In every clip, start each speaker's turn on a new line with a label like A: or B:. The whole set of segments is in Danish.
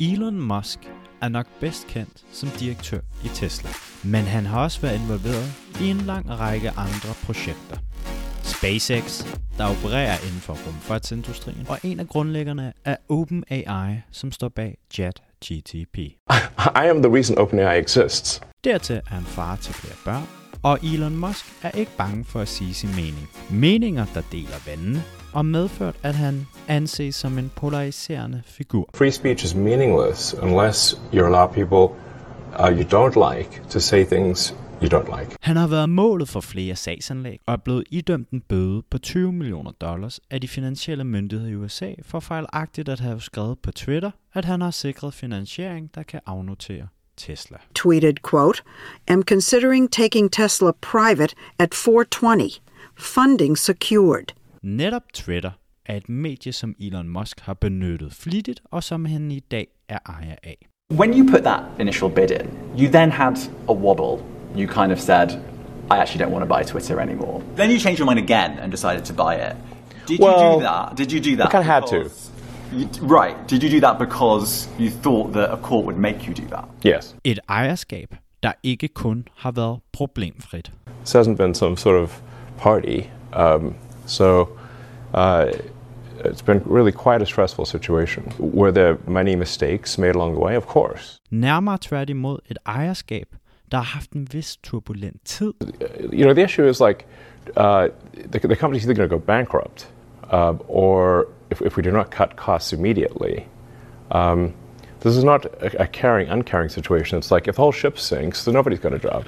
A: Elon Musk er nok bedst kendt som direktør i Tesla, men han har også været involveret i en lang række andre projekter. SpaceX, der opererer inden for rumfartsindustrien, og en af grundlæggerne er OpenAI, som står bag ChatGTP.
B: I am the reason OpenAI exists.
A: Dertil er han far til flere børn, og Elon Musk er ikke bange for at sige sin mening. Meninger, der deler vandene, og medført, at han anses som en polariserende figur.
B: Free speech is meaningless unless you allow people uh, you don't like to say things you don't like.
A: Han har været målet for flere sagsanlæg og er blevet idømt en bøde på 20 millioner dollars af de finansielle myndigheder i USA for fejlagtigt at have skrevet på Twitter, at han har sikret finansiering, der kan afnotere Tesla.
C: tweeted, quote, am considering taking Tesla private at 420. Funding secured.
A: Netop Twitter er et medie, som Elon Musk har benyttet flittigt, og som han i dag er ejer af.
D: When you put that initial bid in, you then had a wobble. You kind of said, I actually don't want to buy Twitter anymore. Then you changed your mind again and decided to buy it. Did you
B: Well,
D: do that? Did you do that?
B: I kinda had to.
D: You, right. Did you do that because you thought that a court would make you do that?
B: Yes.
A: Et ejerskab, der ikke kun har været problemfrit.
B: This hasn't been some sort of party. Um, so uh, it's been really quite a stressful situation. Were there many mistakes made along the way? Of course.
A: Nærmere tværtimod et ejerskab, der har haft en vis turbulent tid,
B: You know, the issue is like uh, the, the company's either going to go bankrupt uh, or if, if we do not cut costs immediately. Um, this is not a, a caring, uncaring situation. It's like if the whole ship sinks, then nobody's got a job.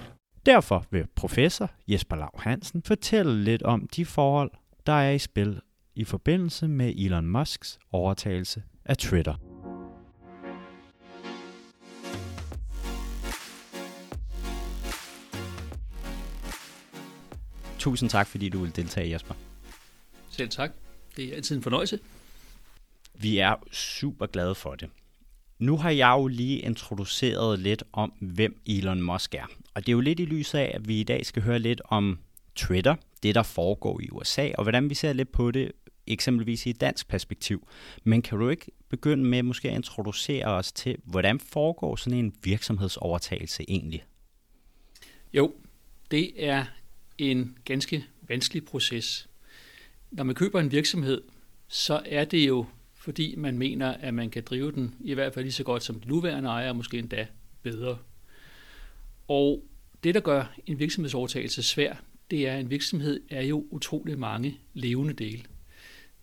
A: Derfor vil professor Jesper Lav Hansen fortælle lidt om de forhold, der er i spil i forbindelse med Elon Musks overtagelse af Twitter. Tusind tak, fordi du vil deltage, Jesper.
E: Selv tak. Det er altid en fornøjelse.
A: Vi er super glade for det. Nu har jeg jo lige introduceret lidt om, hvem Elon Musk er. Og det er jo lidt i lyset af, at vi i dag skal høre lidt om Twitter, det der foregår i USA, og hvordan vi ser lidt på det, eksempelvis i et dansk perspektiv. Men kan du ikke begynde med måske at introducere os til, hvordan foregår sådan en virksomhedsovertagelse egentlig?
E: Jo, det er en ganske vanskelig proces. Når man køber en virksomhed, så er det jo fordi man mener, at man kan drive den i hvert fald lige så godt som de nuværende ejere, måske endda bedre. Og det, der gør en virksomhedsovertagelse svær, det er, at en virksomhed er jo utrolig mange levende dele.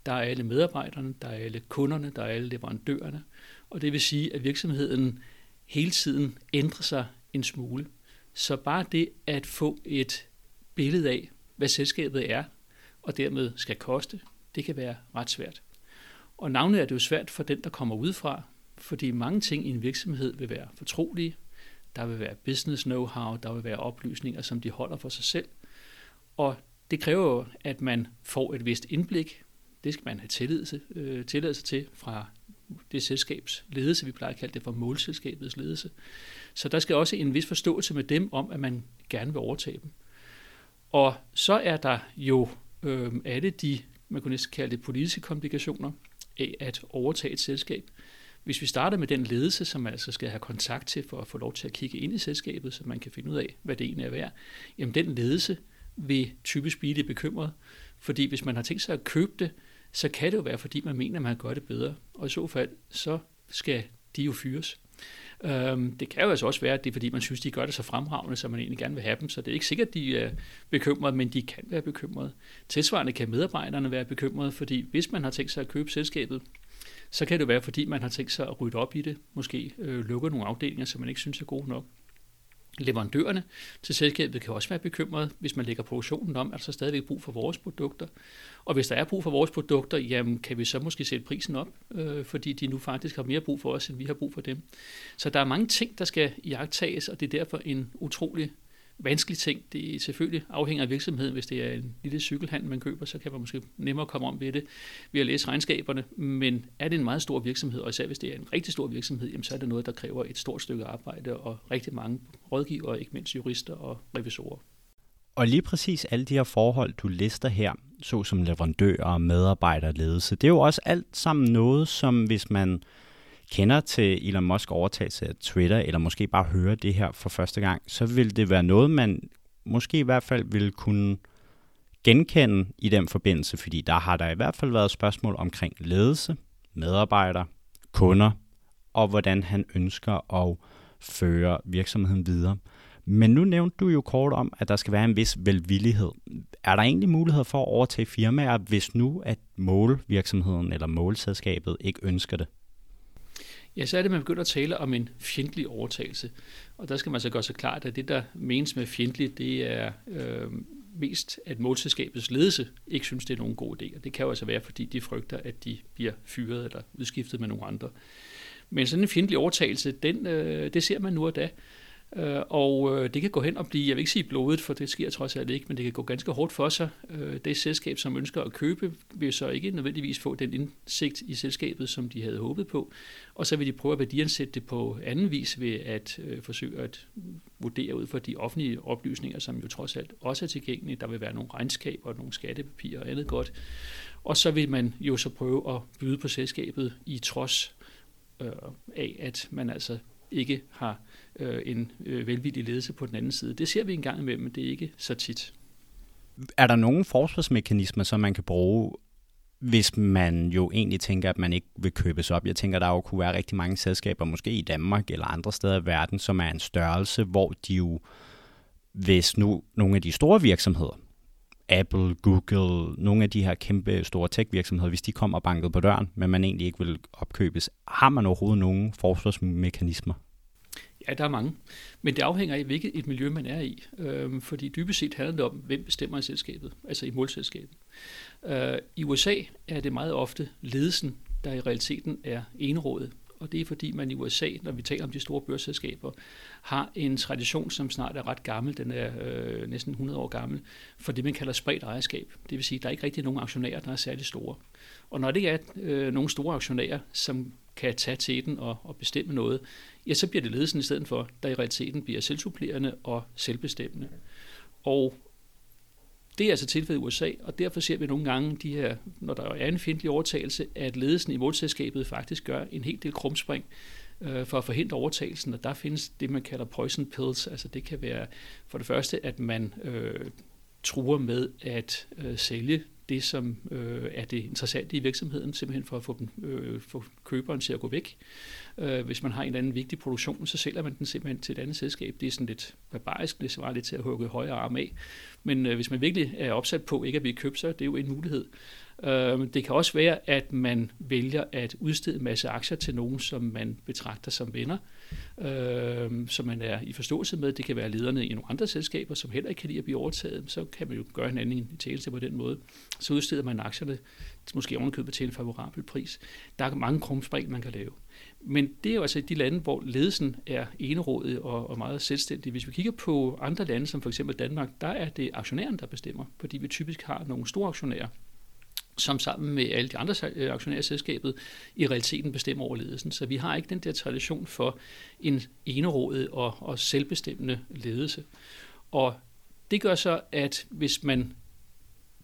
E: Der er alle medarbejderne, der er alle kunderne, der er alle leverandørerne, og det vil sige, at virksomheden hele tiden ændrer sig en smule. Så bare det at få et billede af, hvad selskabet er, og dermed skal koste, det kan være ret svært. Og navnet er det jo svært for den, der kommer udefra, fordi mange ting i en virksomhed vil være fortrolige. Der vil være business know-how, der vil være oplysninger, som de holder for sig selv. Og det kræver jo, at man får et vist indblik. Det skal man have tilladelse, øh, tilladelse til fra det selskabs ledelse. Vi plejer at kalde det for målselskabets ledelse. Så der skal også en vis forståelse med dem om, at man gerne vil overtage dem. Og så er der jo øh, alle de, man kunne næsten kalde det politiske komplikationer af at overtage et selskab. Hvis vi starter med den ledelse, som man altså skal have kontakt til for at få lov til at kigge ind i selskabet, så man kan finde ud af, hvad det egentlig er værd, jamen den ledelse vil typisk blive lidt bekymret, fordi hvis man har tænkt sig at købe det, så kan det jo være, fordi man mener, at man gør det bedre. Og i så fald, så skal de jo fyres. Øhm, det kan jo altså også være, at det er, fordi man synes, de gør det så fremragende, så man egentlig gerne vil have dem. Så det er ikke sikkert, at de er bekymrede, men de kan være bekymrede. Tilsvarende kan medarbejderne være bekymrede, fordi hvis man har tænkt sig at købe selskabet, så kan det være, fordi man har tænkt sig at rydde op i det, måske øh, lukke nogle afdelinger, som man ikke synes er gode nok. Leverandørerne til selskabet kan også være bekymrede, hvis man lægger produktionen om, er der så stadigvæk brug for vores produkter. Og hvis der er brug for vores produkter, jamen kan vi så måske sætte prisen op, øh, fordi de nu faktisk har mere brug for os, end vi har brug for dem. Så der er mange ting, der skal iagtages, og det er derfor en utrolig vanskelig ting. Det er selvfølgelig afhænger af virksomheden. Hvis det er en lille cykelhandel, man køber, så kan man måske nemmere komme om ved det ved at læse regnskaberne. Men er det en meget stor virksomhed, og især hvis det er en rigtig stor virksomhed, jamen så er det noget, der kræver et stort stykke arbejde og rigtig mange rådgivere, ikke mindst jurister og revisorer.
A: Og lige præcis alle de her forhold, du lister her, såsom leverandører, medarbejdere, ledelse, det er jo også alt sammen noget, som hvis man kender til Elon Musk overtagelse af Twitter, eller måske bare hører det her for første gang, så vil det være noget, man måske i hvert fald vil kunne genkende i den forbindelse, fordi der har der i hvert fald været spørgsmål omkring ledelse, medarbejdere, kunder, og hvordan han ønsker at føre virksomheden videre. Men nu nævnte du jo kort om, at der skal være en vis velvillighed. Er der egentlig mulighed for at overtage firmaer, hvis nu at målvirksomheden eller målselskabet ikke ønsker det?
E: Ja, så er det, man begynder at tale om en fjendtlig overtagelse. Og der skal man så gøre sig klart, at det, der menes med fjendtlig, det er øh, mest, at målselskabets ledelse ikke synes, det er nogen god idé. Og det kan jo altså være, fordi de frygter, at de bliver fyret eller udskiftet med nogle andre. Men sådan en fjendtlig overtagelse, den, øh, det ser man nu og da. Øh, og øh, det kan gå hen og blive, jeg vil ikke sige blodet, for det sker trods alt ikke, men det kan gå ganske hårdt for sig. Øh, det selskab, som ønsker at købe, vil så ikke nødvendigvis få den indsigt i selskabet, som de havde håbet på. Og så vil de prøve at værdiansætte det på anden vis ved at øh, forsøge at vurdere ud fra de offentlige oplysninger, som jo trods alt også er tilgængelige. Der vil være nogle regnskaber, nogle skattepapirer og andet godt. Og så vil man jo så prøve at byde på selskabet i trods øh, af, at man altså ikke har øh, en øh, velvillig ledelse på den anden side. Det ser vi en gang imellem, men det er ikke så tit.
A: Er der nogle forsvarsmekanismer, som man kan bruge, hvis man jo egentlig tænker, at man ikke vil købes op? Jeg tænker, der jo kunne være rigtig mange selskaber, måske i Danmark eller andre steder i verden, som er en størrelse, hvor de jo, hvis nu nogle af de store virksomheder, Apple, Google, nogle af de her kæmpe store tech-virksomheder, hvis de kommer og banket på døren, men man egentlig ikke vil opkøbes, har man overhovedet nogle forsvarsmekanismer?
E: Ja, der er mange. Men det afhænger af, hvilket et miljø man er i. Øhm, fordi dybest set handler det om, hvem bestemmer i selskabet, altså i målselskabet. Øh, I USA er det meget ofte ledelsen, der i realiteten er enrådet. Og det er fordi man i USA, når vi taler om de store børsselskaber, har en tradition, som snart er ret gammel, den er øh, næsten 100 år gammel, for det man kalder spredt ejerskab. Det vil sige, at der er ikke rigtig nogen aktionærer, der er særlig store. Og når det ikke er øh, nogen store aktionærer, som kan tage til den og, og bestemme noget, ja, så bliver det ledelsen i stedet for, der i realiteten bliver selvsupplerende og selvbestemmende. Og det er altså tilfældet i USA, og derfor ser vi nogle gange, de her, når der er en fjendtlig overtagelse, at ledelsen i målselskabet faktisk gør en hel del krumspring øh, for at forhindre overtagelsen, og der findes det, man kalder poison pills. Altså det kan være for det første, at man øh, truer med at øh, sælge det, som øh, er det interessante i virksomheden, simpelthen for at få, den, øh, få køberen til at gå væk. Øh, hvis man har en eller anden vigtig produktion, så sælger man den simpelthen til et andet selskab. Det er sådan lidt barbarisk, det svarer lidt til at hugge højre arm af. Men øh, hvis man virkelig er opsat på ikke at blive købt, så er det jo en mulighed. Øh, det kan også være, at man vælger at udstede en masse aktier til nogen, som man betragter som venner, øh, øh, som man er i forståelse med. Det kan være lederne i nogle andre selskaber, som heller ikke kan lide at blive overtaget. Så kan man jo gøre hinanden i tjeneste på den måde. Så udsteder man aktierne, måske ovenkøbet til en favorabel pris. Der er mange krumspring, man kan lave. Men det er jo altså de lande, hvor ledelsen er enerådig og, og meget selvstændig. Hvis vi kigger på andre lande, som for eksempel Danmark, der er det aktionæren, der bestemmer, fordi vi typisk har nogle store aktionærer, som sammen med alle de andre øh, aktionærer i selskabet i realiteten bestemmer over ledelsen. Så vi har ikke den der tradition for en enerådet og, og selvbestemmende ledelse. Og det gør så, at hvis man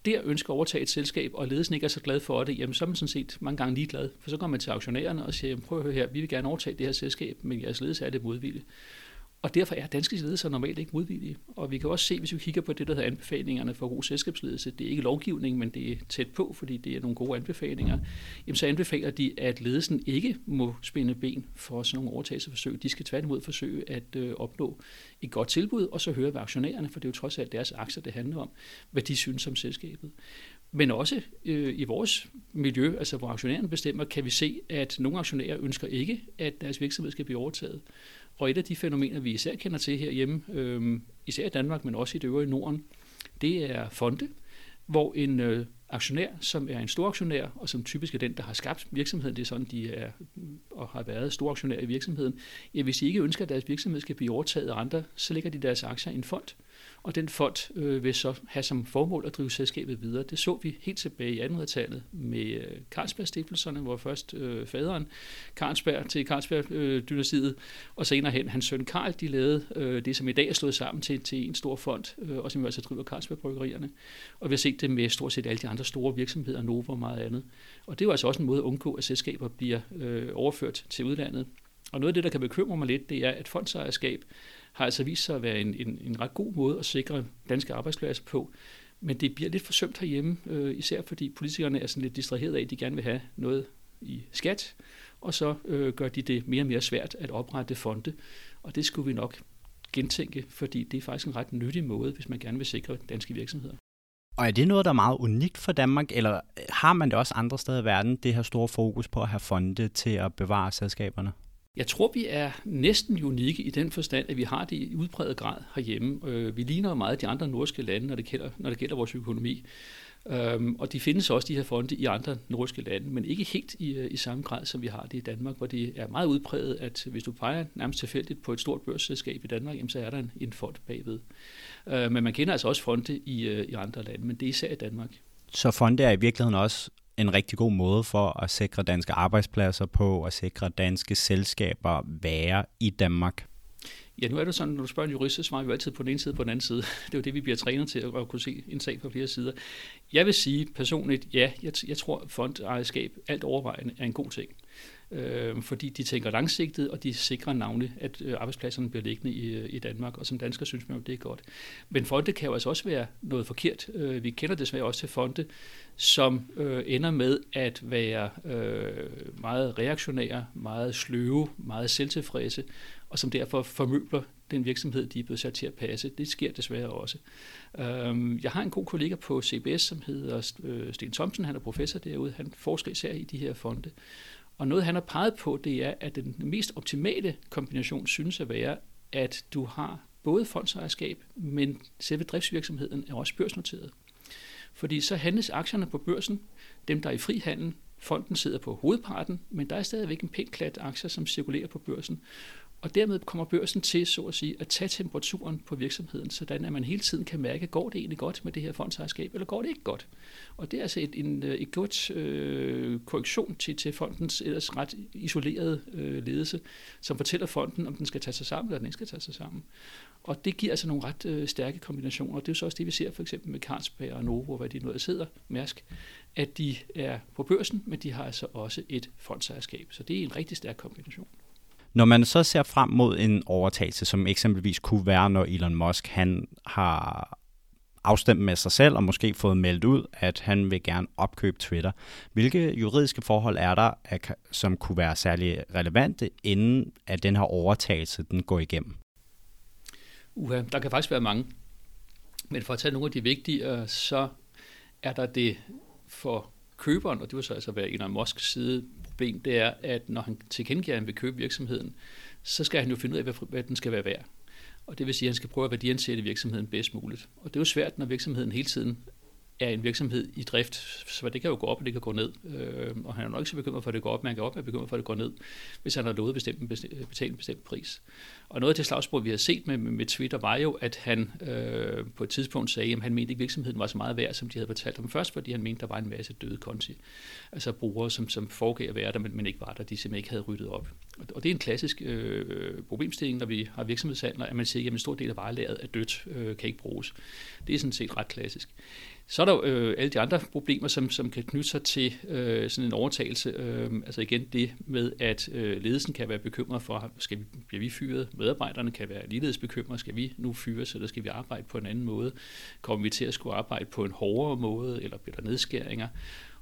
E: der ønsker at overtage et selskab, og ledelsen ikke er så glad for det, jamen så er man sådan set mange gange ligeglad. For så går man til aktionærerne og siger, jamen, prøv at høre her, vi vil gerne overtage det her selskab, men jeres ledelse er det modvillige. Og derfor er danske ledelser normalt ikke modvillige. Og vi kan også se, hvis vi kigger på det, der hedder anbefalingerne for god selskabsledelse, det er ikke lovgivning, men det er tæt på, fordi det er nogle gode anbefalinger, jamen så anbefaler de, at ledelsen ikke må spænde ben for sådan nogle overtagelseforsøg. De skal tværtimod forsøge at øh, opnå et godt tilbud, og så høre hvad aktionærerne, for det er jo trods alt deres aktier, det handler om, hvad de synes om selskabet. Men også øh, i vores miljø, altså hvor aktionærerne bestemmer, kan vi se, at nogle aktionærer ønsker ikke, at deres virksomhed skal blive overtaget. Og et af de fænomener, vi især kender til herhjemme, øh, især i Danmark, men også i det øvrige Norden, det er fonde, hvor en øh, aktionær, som er en stor aktionær, og som typisk er den, der har skabt virksomheden, det er sådan, de er og har været store aktionærer i virksomheden, ja, hvis de ikke ønsker, at deres virksomhed skal blive overtaget af andre, så lægger de deres aktier i en fond og den fond øh, vil så have som formål at drive selskabet videre. Det så vi helt tilbage i 1800-tallet med øh, Carlsberg-stiftelserne, hvor først øh, faderen Carlsberg til Carlsberg-dynastiet, øh, og senere hen hans søn Karl, de lavede øh, det, som i dag er slået sammen til, til en stor fond, øh, og som altså driver Carlsberg-bryggerierne. Og vi har set det med stort set alle de andre store virksomheder, Novo og meget andet. Og det er jo altså også en måde at undgå, at selskaber bliver øh, overført til udlandet. Og noget af det, der kan bekymre mig lidt, det er, at fondsejerskab har altså vist sig at være en, en, en ret god måde at sikre danske arbejdspladser på. Men det bliver lidt forsømt herhjemme, øh, især fordi politikerne er sådan lidt distraheret af, at de gerne vil have noget i skat, og så øh, gør de det mere og mere svært at oprette fonde. Og det skulle vi nok gentænke, fordi det er faktisk en ret nyttig måde, hvis man gerne vil sikre danske virksomheder.
A: Og er det noget, der er meget unikt for Danmark, eller øh, har man det også andre steder i verden, det her store fokus på at have fonde til at bevare selskaberne?
E: Jeg tror, vi er næsten unikke i den forstand, at vi har det i udbredet grad herhjemme. Øh, vi ligner meget de andre nordiske lande, når det gælder, når det gælder vores økonomi. Øhm, og de findes også, de her fonde, i andre nordiske lande, men ikke helt i, øh, i samme grad, som vi har det i Danmark, hvor det er meget udpræget, at hvis du peger nærmest tilfældigt på et stort børsselskab i Danmark, jamen, så er der en, en fond bagved. Øh, men man kender altså også fonde i, øh, i andre lande, men det er især i Danmark.
A: Så fonde er i virkeligheden også en rigtig god måde for at sikre danske arbejdspladser på, og sikre danske selskaber være i Danmark?
E: Ja, nu er det sådan, når du spørger en jurist, så svarer vi jo altid på den ene side og på den anden side. Det er jo det, vi bliver trænet til at kunne se en sag på flere sider. Jeg vil sige personligt, ja, jeg, jeg tror, fondejerskab alt overvejende er en god ting øh, fordi de tænker langsigtet, og de sikrer navne, at øh, arbejdspladserne bliver liggende i, øh, i Danmark, og som dansker synes man jo, det er godt. Men fonde kan jo altså også være noget forkert. Øh, vi kender desværre også til fonde, som øh, ender med at være øh, meget reaktionære, meget sløve, meget selvtilfredse, og som derfor formøbler den virksomhed, de er blevet sat til at passe. Det sker desværre også. Øh, jeg har en god kollega på CBS, som hedder øh, Sten Thomsen, han er professor derude. Han forsker især i de her fonde. Og noget, han har peget på, det er, at den mest optimale kombination synes at være, at du har både fondsejerskab, men selve driftsvirksomheden er også børsnoteret. Fordi så handles aktierne på børsen, dem der er i frihandel, fonden sidder på hovedparten, men der er stadigvæk en pæn klat aktier, som cirkulerer på børsen. Og dermed kommer børsen til, så at sige, at tage temperaturen på virksomheden, sådan at man hele tiden kan mærke, går det egentlig godt med det her fondsejerskab, eller går det ikke godt? Og det er altså et, en, øh, et godt øh, korrektion til, til fondens ellers ret isolerede øh, ledelse, som fortæller fonden, om den skal tage sig sammen, eller den ikke skal tage sig sammen. Og det giver altså nogle ret øh, stærke kombinationer. Og det er jo så også det, vi ser for eksempel med Carlsberg og Novo, hvad de nu altså sidder, Mærsk, at de er på børsen, men de har altså også et fondsejerskab. Så det er en rigtig stærk kombination.
A: Når man så ser frem mod en overtagelse, som eksempelvis kunne være, når Elon Musk han har afstemt med sig selv og måske fået meldt ud, at han vil gerne opkøbe Twitter. Hvilke juridiske forhold er der, som kunne være særlig relevante, inden at den her overtagelse den går igennem?
E: Uha, der kan faktisk være mange. Men for at tage nogle af de vigtige, øh, så er der det for køberen, og det vil så altså være Elon Musks side, problem, det er, at når han tilkendegiver, at han vil købe virksomheden, så skal han jo finde ud af, hvad, hvad den skal være værd. Og det vil sige, at han skal prøve at værdiansætte virksomheden bedst muligt. Og det er jo svært, når virksomheden hele tiden er en virksomhed i drift, så det kan jo gå op, og det kan gå ned. Øh, og han er nok ikke så bekymret for, at det går op, men han kan op være bekymret for, at det går ned, hvis han har lovet bestemt, betale en bestemt pris. Og noget af det slagsbrug, vi har set med, med Twitter, var jo, at han øh, på et tidspunkt sagde, at han mente ikke, at virksomheden var så meget værd, som de havde fortalt ham først, fordi han mente, der var en masse døde konti. Altså brugere, som, som foregav at være der, men, men ikke var der, de simpelthen ikke havde ryddet op. Og, og det er en klassisk øh, problemstilling, når vi har virksomhedshandler, at man siger, at en stor del af varelæret er dødt, øh, kan ikke bruges. Det er sådan set ret klassisk. Så er der øh, alle de andre problemer, som, som kan knytte sig til øh, sådan en overtagelse. Øh, altså igen det med, at øh, ledelsen kan være bekymret for, skal vi, bliver vi fyret? Medarbejderne kan være ligeledes bekymret, skal vi nu fyres, eller skal vi arbejde på en anden måde? Kommer vi til at skulle arbejde på en hårdere måde, eller bliver der nedskæringer?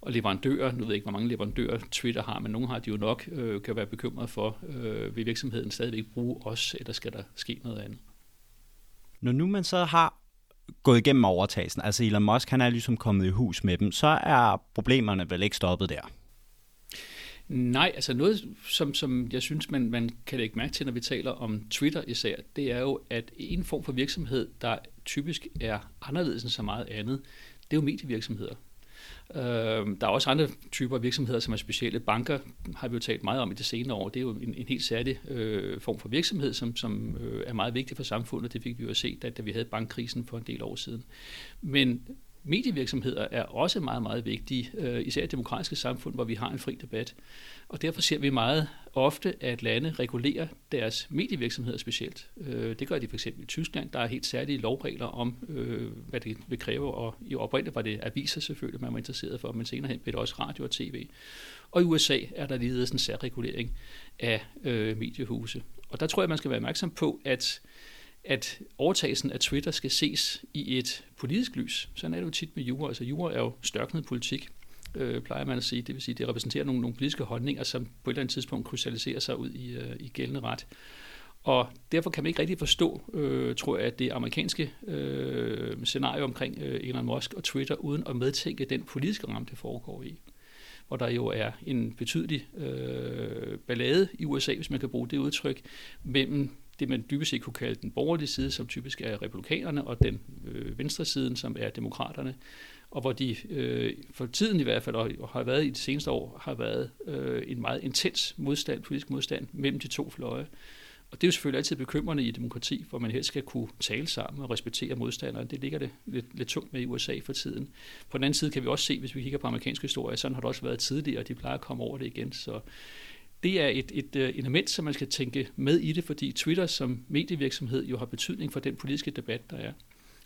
E: Og leverandører, nu ved jeg ikke, hvor mange leverandører Twitter har, men nogle har de jo nok, øh, kan være bekymret for, øh, vil virksomheden stadigvæk bruge os, eller skal der ske noget andet?
A: Når nu man så har gået igennem overtagelsen, altså Elon Musk, han er ligesom kommet i hus med dem, så er problemerne vel ikke stoppet der?
E: Nej, altså noget, som, som jeg synes, man, man kan lægge mærke til, når vi taler om Twitter især, det er jo, at en form for virksomhed, der typisk er anderledes end så meget andet, det er jo medievirksomheder. Øh, der er også andre typer af virksomheder, som er specielle. Banker har vi jo talt meget om i det senere år. Det er jo en, en helt særlig øh, form for virksomhed, som, som øh, er meget vigtig for samfundet. Det fik vi jo at se, da, da vi havde bankkrisen for en del år siden. Men medievirksomheder er også meget, meget vigtige, øh, især i demokratiske samfund, hvor vi har en fri debat. Og derfor ser vi meget ofte, at lande regulerer deres medievirksomheder specielt. Øh, det gør de f.eks. i Tyskland. Der er helt særlige lovregler om, øh, hvad det vil kræve, og i oprindeligt var det aviser selvfølgelig, man var interesseret for, men senere hen blev det også radio og tv. Og i USA er der ligeledes en særregulering af øh, mediehuse. Og der tror jeg, man skal være opmærksom på, at at overtagelsen af Twitter skal ses i et politisk lys. Sådan er det jo tit med jura. Altså jura er jo størknet politik, øh, plejer man at sige. Det vil sige, det repræsenterer nogle, nogle politiske holdninger, som på et eller andet tidspunkt krystalliserer sig ud i, øh, i gældende ret. Og derfor kan man ikke rigtig forstå, øh, tror jeg, at det amerikanske øh, scenario omkring øh, Elon Musk og Twitter, uden at medtænke den politiske ramme, det foregår i. Hvor der jo er en betydelig øh, ballade i USA, hvis man kan bruge det udtryk, mellem det, man dybest set kunne kalde den borgerlige side, som typisk er republikanerne, og den øh, venstre siden, som er demokraterne. Og hvor de øh, for tiden i hvert fald, og har været i de seneste år, har været øh, en meget intens modstand, politisk modstand mellem de to fløje. Og det er jo selvfølgelig altid bekymrende i et demokrati, hvor man helst skal kunne tale sammen og respektere modstandere. Det ligger det lidt, lidt tungt med i USA for tiden. På den anden side kan vi også se, hvis vi kigger på amerikansk historie, sådan har det også været tidligere, og de plejer at komme over det igen. Så det er et, et, øh, element, som man skal tænke med i det, fordi Twitter som medievirksomhed jo har betydning for den politiske debat, der er.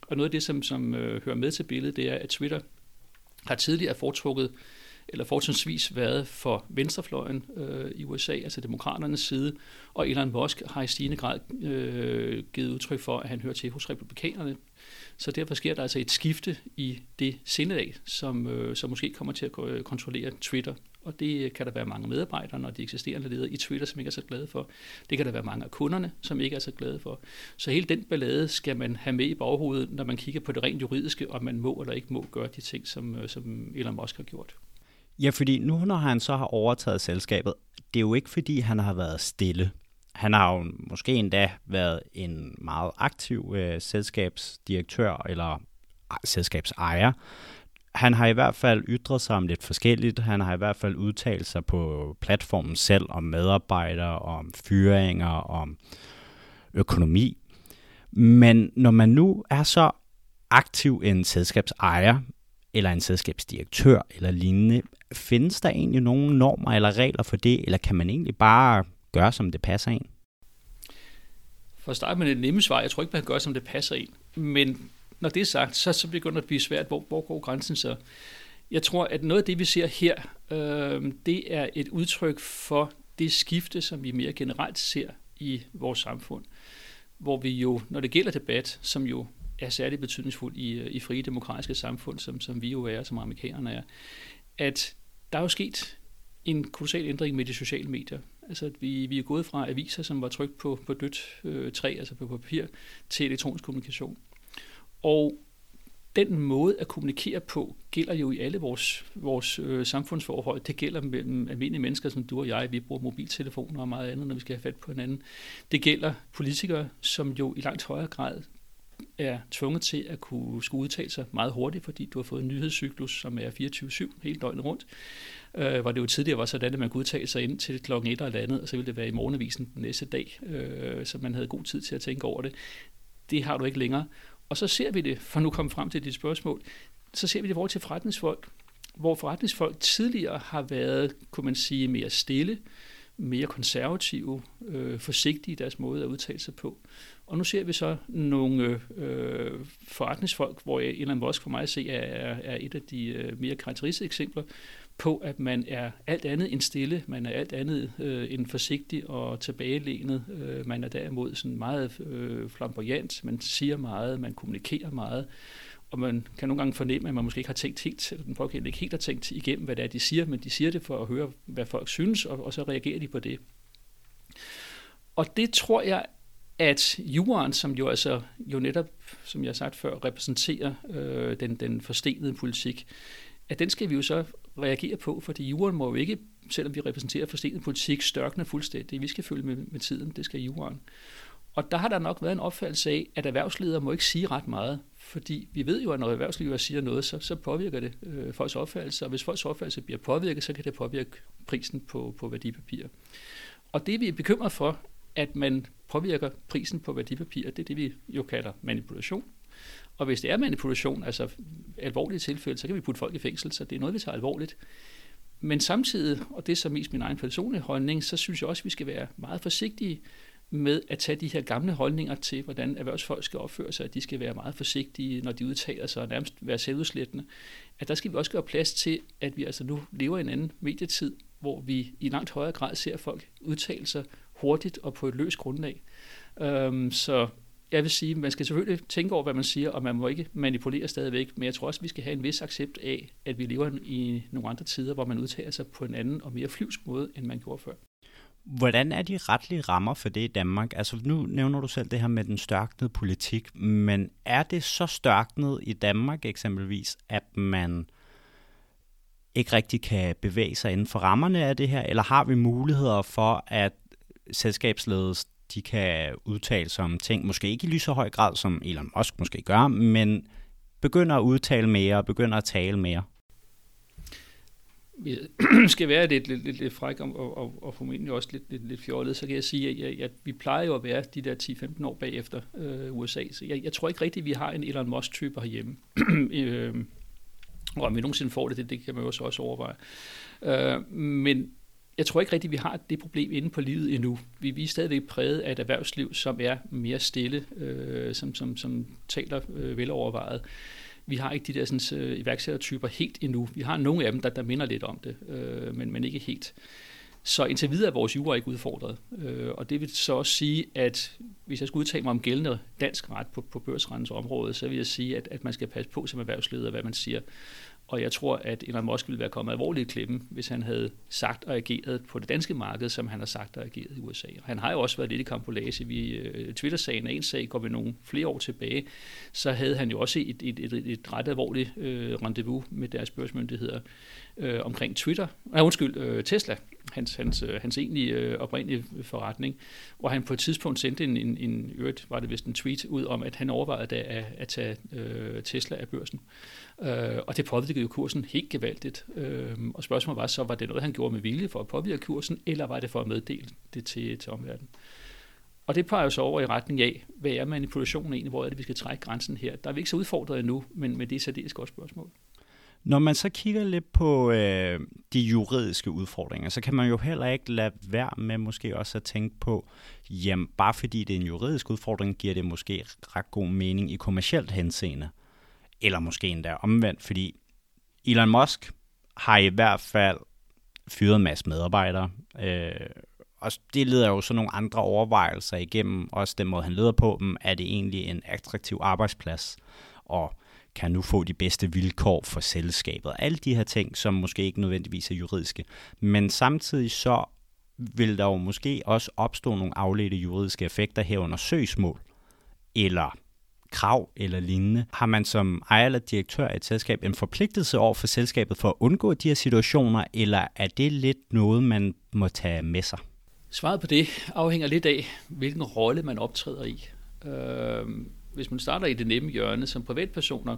E: Og noget af det, som, som øh, hører med til billedet, det er, at Twitter har tidligere foretrukket eller fortrinsvis været for venstrefløjen øh, i USA, altså demokraternes side, og Elon Musk har i stigende grad øh, givet udtryk for, at han hører til hos republikanerne. Så derfor sker der altså et skifte i det sindelag, som, øh, som måske kommer til at øh, kontrollere Twitter og det kan der være mange medarbejdere og de eksisterende ledere i Twitter, som ikke er så glade for. Det kan der være mange af kunderne, som ikke er så glade for. Så hele den ballade skal man have med i baghovedet, når man kigger på det rent juridiske, om man må eller ikke må gøre de ting, som, øh, som Elon Musk har gjort.
A: Ja, fordi nu når han så har overtaget selskabet, det er jo ikke fordi, han har været stille. Han har jo måske endda været en meget aktiv øh, selskabsdirektør eller ah, selskabsejer, han har i hvert fald ytret sig om lidt forskelligt. Han har i hvert fald udtalt sig på platformen selv om medarbejdere, om fyringer, om økonomi. Men når man nu er så aktiv en selskabsejer, eller en selskabsdirektør eller lignende, findes der egentlig nogle normer eller regler for det, eller kan man egentlig bare gøre, som det passer en?
E: For at starte med det nemme svar, jeg tror ikke, man kan gøre, som det passer en. Men når det er sagt, så, så begynder det at blive svært, hvor, hvor går grænsen så? Jeg tror, at noget af det, vi ser her, øh, det er et udtryk for det skifte, som vi mere generelt ser i vores samfund. Hvor vi jo, når det gælder debat, som jo er særligt betydningsfuld i, øh, i frie demokratiske samfund, som, som vi jo er, som amerikanerne er, at der er jo sket en kolossal ændring med de sociale medier. Altså, vi, vi er gået fra aviser, som var trykt på, på dødt øh, træ, altså på papir, til elektronisk kommunikation. Og den måde at kommunikere på gælder jo i alle vores, vores øh, samfundsforhold. Det gælder mellem almindelige mennesker, som du og jeg. Vi bruger mobiltelefoner og meget andet, når vi skal have fat på hinanden. Det gælder politikere, som jo i langt højere grad er tvunget til at kunne skulle udtale sig meget hurtigt, fordi du har fået en nyhedscyklus, som er 24-7 hele døgnet rundt. Øh, hvor det jo tidligere var sådan, at man kunne udtale sig ind til klokken et eller andet, og så ville det være i morgenavisen den næste dag, øh, så man havde god tid til at tænke over det. Det har du ikke længere. Og så ser vi det, for nu komme frem til dit spørgsmål, så ser vi det i forhold til forretningsfolk, hvor forretningsfolk tidligere har været, kunne man sige, mere stille, mere konservative, øh, forsigtige i deres måde at udtale sig på. Og nu ser vi så nogle øh, forretningsfolk, hvor Elon Musk for mig at se er, er et af de øh, mere karakteristiske eksempler på, at man er alt andet end stille, man er alt andet øh, end forsigtig og tilbagelænet. Øh, man er derimod sådan meget øh, flamboyant, man siger meget, man kommunikerer meget, og man kan nogle gange fornemme, at man måske ikke har tænkt helt, eller den pågældende ikke helt har tænkt igennem, hvad det er, de siger, men de siger det for at høre, hvad folk synes, og, og så reagerer de på det. Og det tror jeg, at juraen, som jo altså jo netop, som jeg har sagt før, repræsenterer øh, den, den forstenede politik, at den skal vi jo så reagere på, fordi juren må jo ikke, selvom vi repræsenterer forstenet politik, størkne fuldstændig. Vi skal følge med, med tiden, det skal juren. Og der har der nok været en opfattelse af, at erhvervsledere må ikke sige ret meget, fordi vi ved jo, at når erhvervsledere siger noget, så, så påvirker det øh, folks opfattelse, og hvis folks opfattelse bliver påvirket, så kan det påvirke prisen på, på værdipapirer. Og det vi er bekymret for, at man påvirker prisen på værdipapirer, det er det, vi jo kalder manipulation. Og hvis det er manipulation, altså alvorlige tilfælde, så kan vi putte folk i fængsel, så det er noget, vi tager alvorligt. Men samtidig, og det er så mest min egen personlige holdning, så synes jeg også, at vi skal være meget forsigtige med at tage de her gamle holdninger til, hvordan erhvervsfolk skal opføre sig, at de skal være meget forsigtige, når de udtaler sig og nærmest være selvudslættende. At der skal vi også gøre plads til, at vi altså nu lever i en anden medietid, hvor vi i langt højere grad ser folk udtale sig hurtigt og på et løst grundlag. Øhm, så jeg vil sige, man skal selvfølgelig tænke over, hvad man siger, og man må ikke manipulere stadigvæk, men jeg tror også, vi skal have en vis accept af, at vi lever i nogle andre tider, hvor man udtaler sig på en anden og mere flyvsk måde, end man gjorde før.
A: Hvordan er de retlige rammer for det i Danmark? Altså nu nævner du selv det her med den størknede politik, men er det så størknet i Danmark eksempelvis, at man ikke rigtig kan bevæge sig inden for rammerne af det her, eller har vi muligheder for, at selskabsledelsen de kan udtale sig om ting, måske ikke i lige så høj grad, som Elon Musk måske gør, men begynder at udtale mere og begynder at tale mere?
E: Vi skal være lidt, lidt, lidt, lidt fræk og, og, og formentlig også lidt, lidt, lidt fjollet, så kan jeg sige, at, jeg, at vi plejer jo at være de der 10-15 år bagefter øh, USA. Så jeg, jeg tror ikke rigtigt, at vi har en Elon Musk-type herhjemme. øh, og om vi nogensinde får det, det, det kan man jo så også overveje. Øh, men jeg tror ikke rigtigt, vi har det problem inde på livet endnu. Vi, vi er stadigvæk præget af et erhvervsliv, som er mere stille, øh, som, som, som taler øh, velovervejet. Vi har ikke de der sådan, øh, iværksættertyper helt endnu. Vi har nogle af dem, der, der minder lidt om det, øh, men, men ikke helt. Så indtil videre er vores jura ikke udfordret. Øh, og det vil så også sige, at hvis jeg skulle udtale mig om gældende dansk ret på, på børsrettens område, så vil jeg sige, at, at man skal passe på som erhvervsleder, hvad man siger. Og jeg tror, at Elon Musk ville være kommet alvorligt i klippen, hvis han havde sagt og ageret på det danske marked, som han har sagt og ageret i USA. Og han har jo også været lidt i kampolage. Vi, uh, Twitter-sagen er en sag, går vi nogle flere år tilbage, så havde han jo også et, et, et, et ret alvorligt uh, rendezvous med deres børsmyndigheder uh, omkring Twitter, nej undskyld, øh, Tesla, hans, hans, øh, hans egentlige øh, oprindelige forretning, hvor han på et tidspunkt sendte en, en, en øvrigt var det vist en tweet ud om, at han overvejede at, at tage øh, Tesla af børsen. Øh, og det påvirkede jo kursen helt gevaldigt. Øh, og spørgsmålet var så, var det noget, han gjorde med vilje for at påvirke kursen, eller var det for at meddele det til, til omverdenen? Og det peger jo så over i retning af, hvad er manipulationen egentlig, hvor er det, vi skal trække grænsen her? Der er vi ikke så udfordret endnu, men, men det er så et godt spørgsmål.
A: Når man så kigger lidt på øh, de juridiske udfordringer, så kan man jo heller ikke lade være med måske også at tænke på, jamen bare fordi det er en juridisk udfordring, giver det måske ret god mening i kommercielt henseende. Eller måske endda omvendt, fordi Elon Musk har i hvert fald fyret en masse medarbejdere. Øh, og det leder jo så nogle andre overvejelser igennem, også den måde, han leder på dem. Er det egentlig en attraktiv arbejdsplads? Og kan nu få de bedste vilkår for selskabet? Alle de her ting, som måske ikke nødvendigvis er juridiske. Men samtidig så vil der jo måske også opstå nogle afledte juridiske effekter herunder søgsmål, eller krav eller lignende. Har man som ejer eller direktør af et selskab en forpligtelse over for selskabet for at undgå de her situationer, eller er det lidt noget, man må tage med sig?
E: Svaret på det afhænger lidt af, hvilken rolle man optræder i. Øh, hvis man starter i det nemme hjørne som privatpersoner,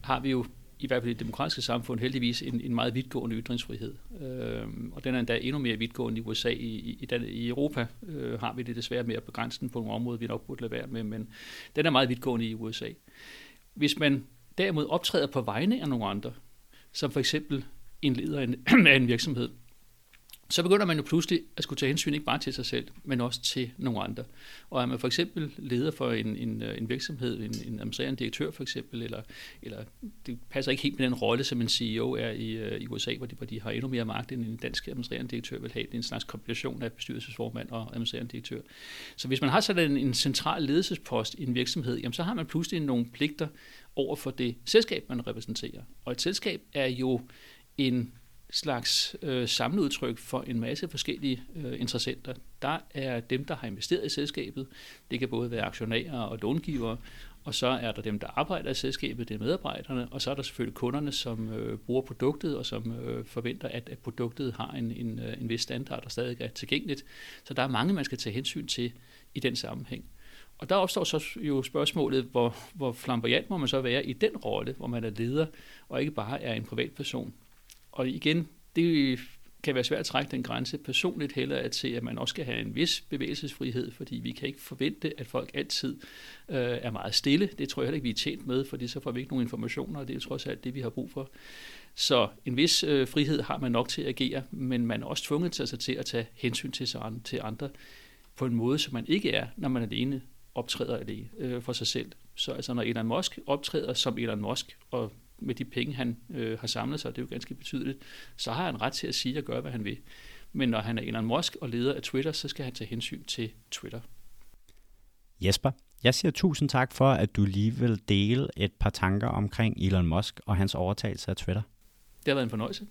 E: har vi jo i hvert fald i det demokratiske samfund heldigvis en, en meget vidtgående ytringsfrihed. Øh, og den er endda endnu mere vidtgående i USA. I, i, den, i Europa øh, har vi det desværre mere begrænset på nogle områder, vi nok burde lade være med, men den er meget vidtgående i USA. Hvis man derimod optræder på vegne af nogle andre, som for eksempel en leder af en virksomhed, så begynder man jo pludselig at skulle tage hensyn ikke bare til sig selv, men også til nogle andre. Og er man for eksempel leder for en, en, øh, en virksomhed, en, en administrerende direktør for eksempel, eller, eller det passer ikke helt med den rolle, som en CEO er i, øh, i USA, hvor de, hvor de har endnu mere magt, end en dansk administrerende direktør vil have. Det er en slags kombination af bestyrelsesformand og administrerende direktør. Så hvis man har sådan en, en central ledelsespost i en virksomhed, jamen så har man pludselig nogle pligter over for det selskab, man repræsenterer. Og et selskab er jo en slags øh, samleudtryk for en masse forskellige øh, interessenter. Der er dem, der har investeret i selskabet. Det kan både være aktionærer og långivere, og så er der dem, der arbejder i selskabet, det er medarbejderne, og så er der selvfølgelig kunderne, som øh, bruger produktet, og som øh, forventer, at, at produktet har en, en, øh, en vis standard, og stadig er tilgængeligt. Så der er mange, man skal tage hensyn til i den sammenhæng. Og der opstår så jo spørgsmålet, hvor, hvor flamboyant må man så være i den rolle, hvor man er leder, og ikke bare er en privatperson. Og igen, det kan være svært at trække den grænse. Personligt heller at se, at man også skal have en vis bevægelsesfrihed, fordi vi kan ikke forvente, at folk altid øh, er meget stille. Det tror jeg heller ikke, vi er tjent med, fordi så får vi ikke nogen informationer, og det er jo trods alt det, vi har brug for. Så en vis øh, frihed har man nok til at agere, men man er også tvunget til, sig til at tage hensyn til, sig, til andre på en måde, som man ikke er, når man alene optræder alene øh, for sig selv. Så altså, når Elon Musk optræder som Elon Musk, og med de penge, han øh, har samlet sig, det er jo ganske betydeligt, så har han ret til at sige og gøre, hvad han vil. Men når han er Elon Musk og leder af Twitter, så skal han tage hensyn til Twitter.
A: Jesper, jeg siger tusind tak for, at du lige vil dele et par tanker omkring Elon Musk og hans overtagelse af Twitter.
E: Det har været en fornøjelse.